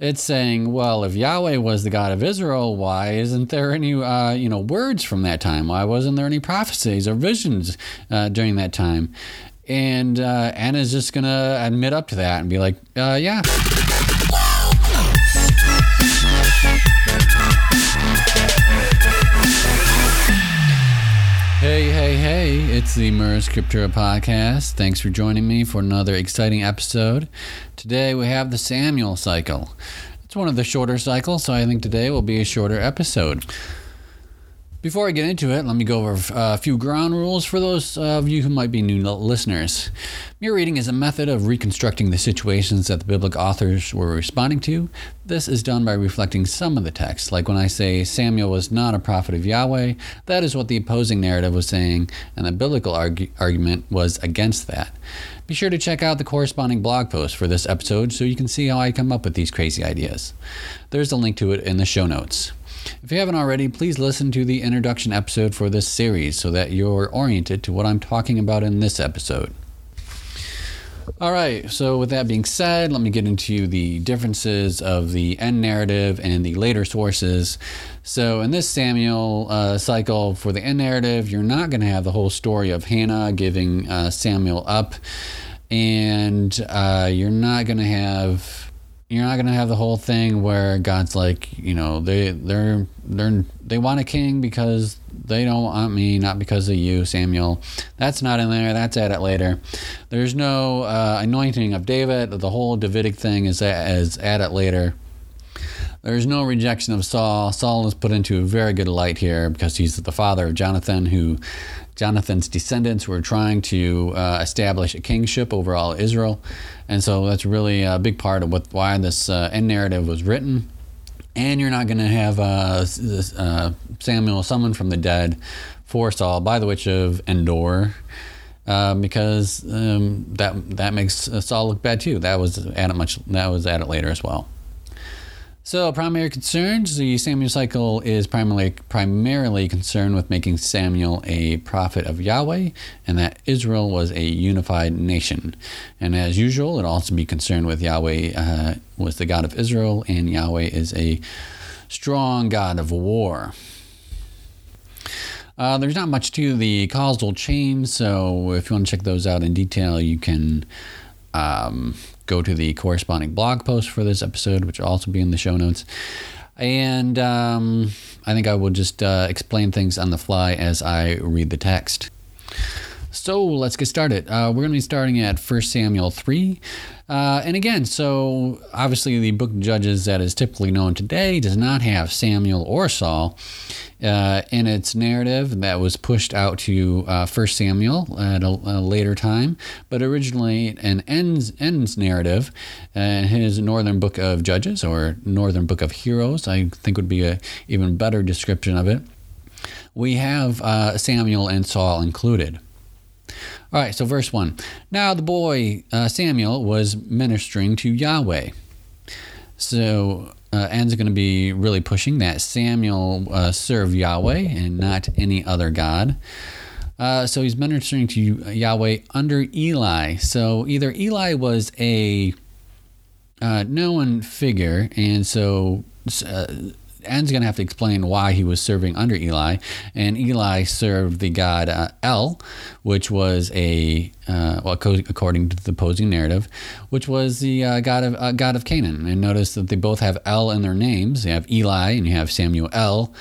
It's saying, well, if Yahweh was the God of Israel, why isn't there any, uh, you know, words from that time? Why wasn't there any prophecies or visions uh, during that time? And uh, N's just gonna admit up to that and be like, uh, yeah. Hey, hey, hey, it's the Mur Scriptura podcast. Thanks for joining me for another exciting episode. Today we have the Samuel cycle. It's one of the shorter cycles, so I think today will be a shorter episode. Before I get into it, let me go over uh, a few ground rules for those of you who might be new listeners. Mirror reading is a method of reconstructing the situations that the biblical authors were responding to. This is done by reflecting some of the text. Like when I say Samuel was not a prophet of Yahweh, that is what the opposing narrative was saying, and the biblical argu- argument was against that. Be sure to check out the corresponding blog post for this episode so you can see how I come up with these crazy ideas. There's a link to it in the show notes. If you haven't already, please listen to the introduction episode for this series so that you're oriented to what I'm talking about in this episode. All right, so with that being said, let me get into the differences of the N narrative and the later sources. So, in this Samuel uh, cycle, for the N narrative, you're not going to have the whole story of Hannah giving uh, Samuel up, and uh, you're not going to have you're not gonna have the whole thing where God's like, you know, they they're they're they want a king because they don't want me, not because of you, Samuel. That's not in there. That's added later. There's no uh, anointing of David. The whole Davidic thing is is added later. There's no rejection of Saul. Saul is put into a very good light here because he's the father of Jonathan, who Jonathan's descendants were trying to uh, establish a kingship over all Israel. And so that's really a big part of what, why this uh, N narrative was written. And you're not going to have uh, uh, Samuel summoned from the dead for Saul by the witch of Endor. Uh, because um, that that makes Saul look bad too. That was added much. That was added later as well. So, primary concerns the Samuel cycle is primarily, primarily concerned with making Samuel a prophet of Yahweh and that Israel was a unified nation. And as usual, it also be concerned with Yahweh uh, was the God of Israel and Yahweh is a strong God of war. Uh, there's not much to the causal chain, so if you want to check those out in detail, you can um, go to the corresponding blog post for this episode, which will also be in the show notes. And um, I think I will just uh, explain things on the fly as I read the text. So let's get started. Uh, we're going to be starting at 1 Samuel 3. Uh, and again, so obviously the book of Judges that is typically known today does not have Samuel or Saul uh, in its narrative that was pushed out to uh, 1 Samuel at a, a, later time, but originally an N's, N's narrative in his Northern Book of Judges or Northern Book of Heroes, I think would be a even better description of it. We have uh, Samuel and Saul included. All right, so verse 1. Now the boy uh, Samuel was ministering to Yahweh. So uh, N's going to be really pushing that Samuel uh, serve Yahweh and not any other God. Uh, so he's ministering to Yahweh under Eli. So either Eli was a uh, known figure, and so N's going to have to explain why he was serving under Eli. And Eli served the god uh, El, which was a, uh, well, according to the opposing narrative, which was the uh, god of uh, god of Canaan. And notice that they both have El in their names. You have Eli and you have Samuel El.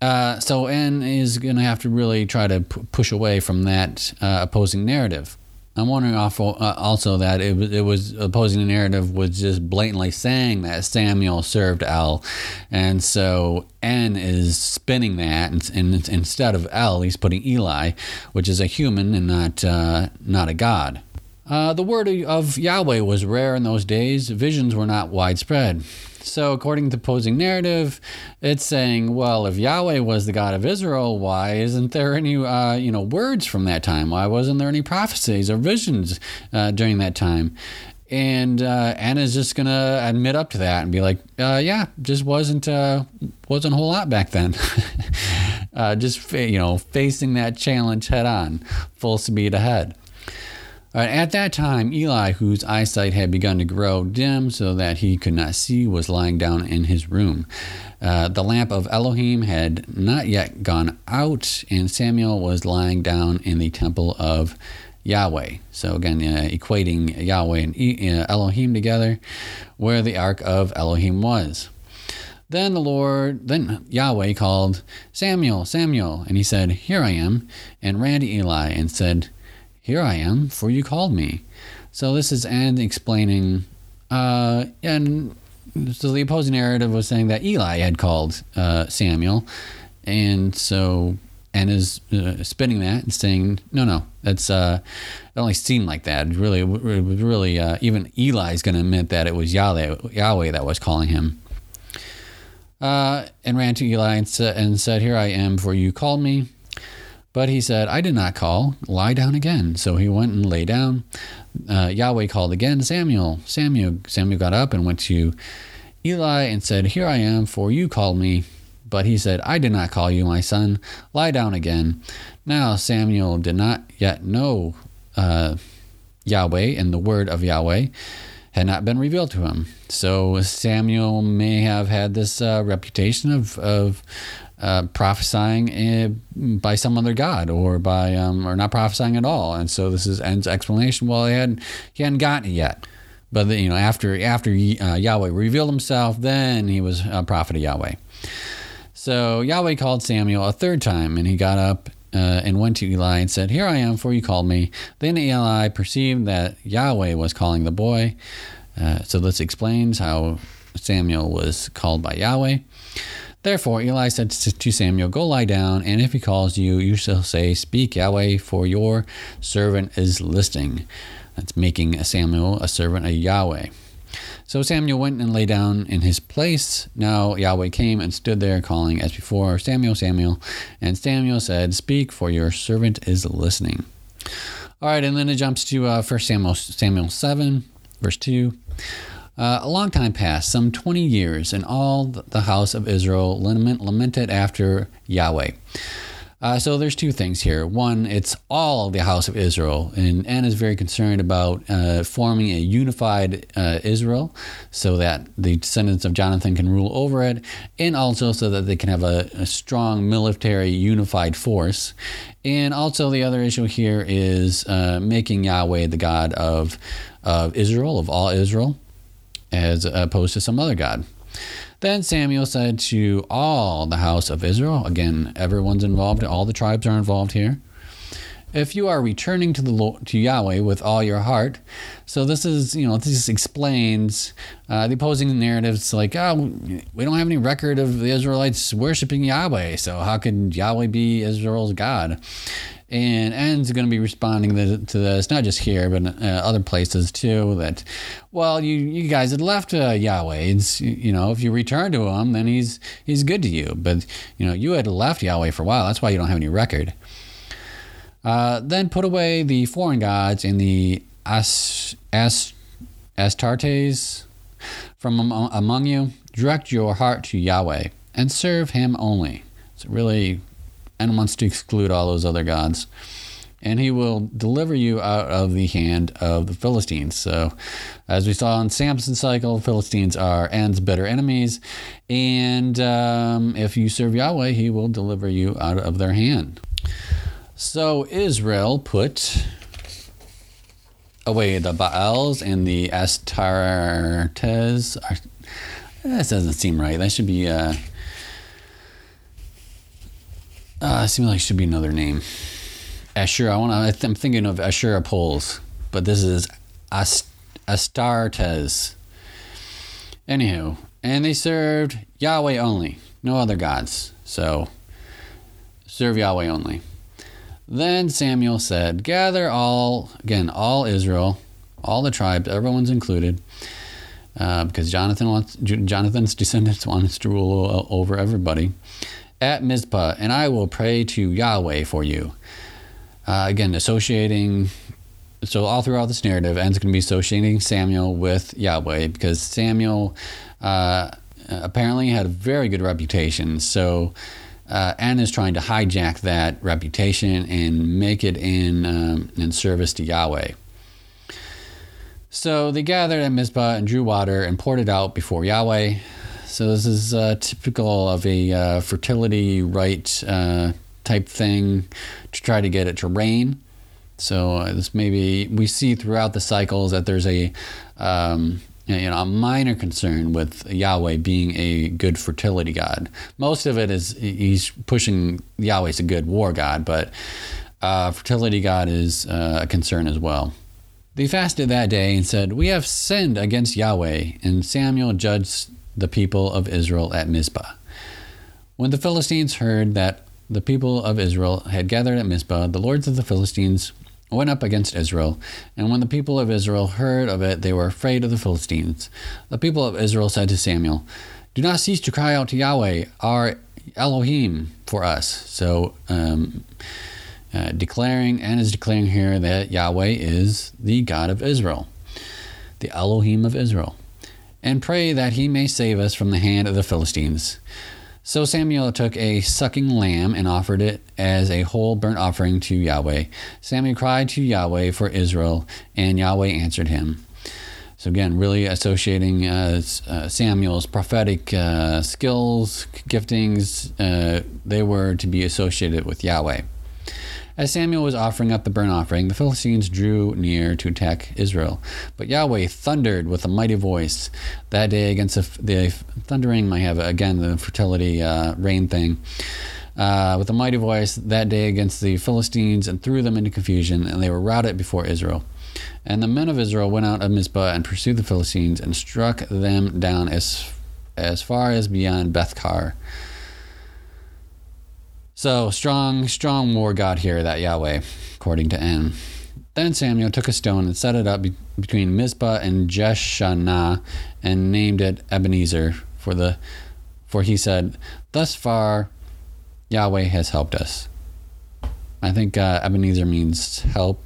Uh, so Anne is going to have to really try to p- push away from that uh, opposing narrative. I'm wondering uh, also that it was, it was opposing the narrative was just blatantly saying that Samuel served El, and so N is spinning that, and, and instead of El, he's putting Eli, which is a human and not uh, not a god. Uh, the word of Yahweh was rare in those days. Visions were not widespread. So, according to the opposing narrative, it's saying, well, if Yahweh was the God of Israel, why isn't there any, uh, you know, words from that time? Why wasn't there any prophecies or visions uh, during that time? And uh, N's just gonna admit up to that and be like, uh, "Yeah, just wasn't uh, wasn't a whole lot back then." uh, just you know, facing that challenge head on, full speed ahead. Right, at that time, Eli, whose eyesight had begun to grow dim so that he could not see, was lying down in his room. Uh, the lamp of Elohim had not yet gone out, and Samuel was lying down in the temple of Yahweh. So again, uh, equating Yahweh and uh, Elohim together, where the ark of Elohim was. Then the Lord, then Yahweh called Samuel, Samuel, and he said, Here I am, and ran to Eli and said, Here I am, for you called me. So this is and explaining, uh, and so the opposing narrative was saying that Eli had called uh, Samuel, and so and is uh, spinning that and saying, no, no, that's uh, it only seemed like that. Really, it was really uh, even Eli's going to admit that it was Yahweh, Yahweh that was calling him. Uh, and ran to Eli and, sa- and said, "Here I am, for you called me." But he said, I did not call. Lie down again. So he went and lay down. Uh, Yahweh called again, Samuel. Samuel. Samuel got up and went to Eli and said, Here I am, for you called me. But he said, I did not call you, my son. Lie down again. Now Samuel did not yet know uh, Yahweh, and the word of Yahweh had not been revealed to him. So Samuel may have had this uh, reputation of, of uh, prophesying uh, by some other god, or by um, or not prophesying at all. And so this is N's explanation. Well, he hadn't he hadn't gotten it yet. But you know, after after uh, Yahweh revealed Himself, then he was a prophet of Yahweh. So Yahweh called Samuel a third time, and he got up uh, and went to Eli and said, Here I am, for you called me. Then Eli perceived that Yahweh was calling the boy. Uh, so this explains how Samuel was called by Yahweh. Therefore, Eli said to Samuel, Go lie down, and if he calls you, you shall say, Speak, Yahweh, for your servant is listening. That's making Samuel a servant of Yahweh. So Samuel went and lay down in his place. Now Yahweh came and stood there, calling as before, Samuel, Samuel. And Samuel said, Speak, for your servant is listening. All right, and then it jumps to uh, 1 Samuel, Samuel 7, verse 2. Uh, a long time passed, some 20 years, and all the house of Israel lament, lamented after Yahweh. Uh, so there's two things here. One, it's all the house of Israel, and N is very concerned about uh, forming a unified uh, Israel, so that the descendants of Jonathan can rule over it, and also so that they can have a, a strong military unified force. And also the other issue here is uh, making Yahweh the God of of Israel, of all Israel, as opposed to some other god. Then Samuel said to all the house of Israel, again, everyone's involved, all the tribes are involved here. If you are returning to the Lord, to Yahweh with all your heart, so this is you know this explains uh, the opposing narratives like oh we don't have any record of the Israelites worshiping Yahweh, so how could Yahweh be Israel's God? And N's going to be responding to this, not just here, but uh, other places too. That, well, you, you guys had left uh, Yahweh. It's, you know, if you return to him, then he's he's good to you. But, you know, you had left Yahweh for a while. That's why you don't have any record. Uh, then put away the foreign gods and the As, As, Astartes from among you. Direct your heart to Yahweh and serve him only. It's really and wants to exclude all those other gods. And he will deliver you out of the hand of the Philistines. So, as we saw in Samson's cycle, Philistines are N's bitter enemies. And um, if you serve Yahweh, he will deliver you out of their hand. So, Israel put away the Baals and the Astartes. That doesn't seem right. That should be. Uh, uh, seems like it should be another name. Asher. I want. to. I'm thinking of Asherah poles, but this is Ast- Astartes. Anywho, and they served Yahweh only, no other gods. So serve Yahweh only. Then Samuel said, "Gather all again, all Israel, all the tribes, everyone's included." Uh, because Jonathan wants Jonathan's descendants wants to rule over everybody at Mizpah, and I will pray to Yahweh for you. Uh, again, associating. So all throughout this narrative, N's going to be associating Samuel with Yahweh because Samuel uh, apparently had a very good reputation. So uh, is trying to hijack that reputation and make it in um, in service to Yahweh. So they gathered at Mizpah and drew water and poured it out before Yahweh. So this is uh, typical of a uh, fertility rite uh, type thing to try to get it to rain. So uh, this maybe we see throughout the cycles that there's a um, you know a minor concern with Yahweh being a good fertility god. Most of it is he's pushing Yahweh's a good war god, but uh, fertility god is uh, a concern as well. They fasted that day and said, "We have sinned against Yahweh." And Samuel judged the people of Israel at Mizpah. When the Philistines heard that the people of Israel had gathered at Mizpah, the lords of the Philistines went up against Israel. And when the people of Israel heard of it, they were afraid of the Philistines. The people of Israel said to Samuel, Do not cease to cry out to Yahweh, our Elohim, for us. So, um, uh, declaring and is declaring here that Yahweh is the God of Israel, the Elohim of Israel, and pray that he may save us from the hand of the Philistines. So Samuel took a sucking lamb and offered it as a whole burnt offering to Yahweh. Samuel cried to Yahweh for Israel, and Yahweh answered him. So again, really associating uh, uh, Samuel's prophetic uh, skills, giftings, uh, they were to be associated with Yahweh. As Samuel was offering up the burnt offering, the Philistines drew near to attack Israel. But Yahweh thundered with a mighty voice that day against the, the thundering I have again the fertility uh, rain thing. Uh, with a mighty voice that day against the Philistines and threw them into confusion, and they were routed before Israel. And the men of Israel went out of Mizpah and pursued the Philistines and struck them down as as far as beyond Beth-car. So strong, strong war God here, that Yahweh, according to N. Then Samuel took a stone and set it up be- between Mizpah and Jeshanah, and named it Ebenezer, for the, for he said, "Thus far, Yahweh has helped us." I think uh, Ebenezer means help,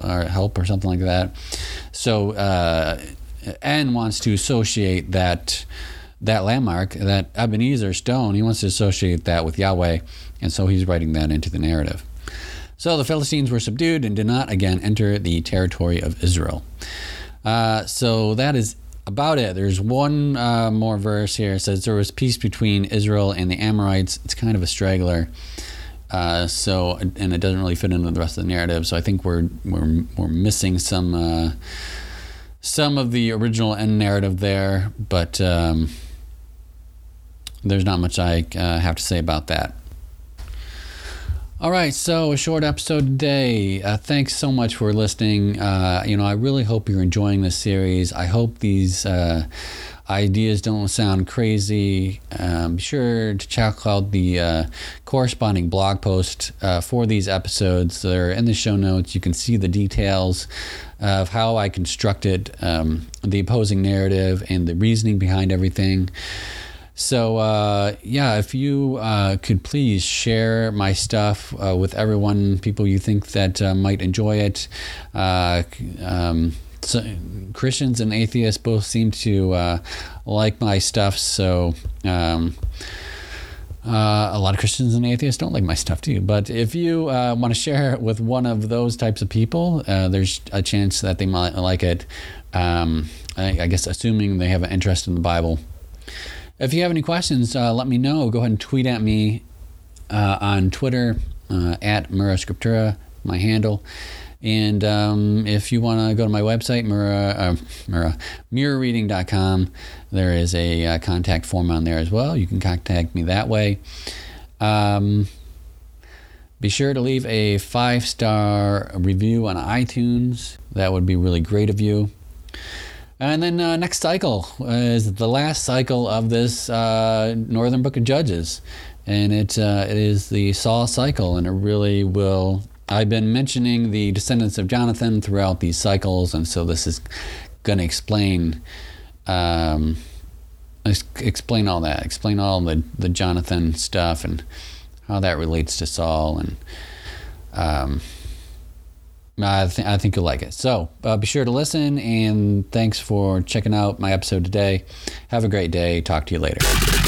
or help, or something like that. So uh, N wants to associate that that landmark, that Ebenezer stone. He wants to associate that with Yahweh and so he's writing that into the narrative. So the Philistines were subdued and did not again enter the territory of Israel. Uh, so that is about it. There's one uh, more verse here. It says there was peace between Israel and the Amorites. It's kind of a straggler. Uh, so and it doesn't really fit into the rest of the narrative. So I think we're we're we're missing some uh, some of the original N narrative there, but um, there's not much I uh, have to say about that. All right, so a short episode today. Uh, thanks so much for listening. Uh, you know, I really hope you're enjoying this series. I hope these uh, ideas don't sound crazy. Um, be sure to check out the uh, corresponding blog post uh, for these episodes. They're in the show notes. You can see the details of how I constructed um, the opposing narrative and the reasoning behind everything. So, uh, yeah, if you uh, could please share my stuff uh, with everyone, people you think that uh, might enjoy it. Uh, um, so Christians and atheists both seem to uh, like my stuff, so. Um, uh, a lot of Christians and atheists don't like my stuff too. But if you uh, want to share it with one of those types of people, uh, there's a chance that they might like it. Um, I, I, guess assuming they have an interest in the Bible. If you have any questions, uh, let me know. Go ahead and tweet at me uh, on Twitter uh, at Mura Scriptura, my handle. And um, if you want to go to my website, Mura, uh, Mura, mirrorreading.com, there is a uh, contact form on there as well. You can contact me that way. Um, be sure to leave a five star review on iTunes. That would be really great of you. And then uh, next cycle is the last cycle of this uh, Northern Book of Judges, and it uh, it is the Saul cycle, and it really will. I've been mentioning the descendants of Jonathan throughout these cycles, and so this is going to explain um, explain all that, explain all the the Jonathan stuff and how that relates to Saul and. Um, I, th- I think you'll like it. So uh, be sure to listen, and thanks for checking out my episode today. Have a great day. Talk to you later.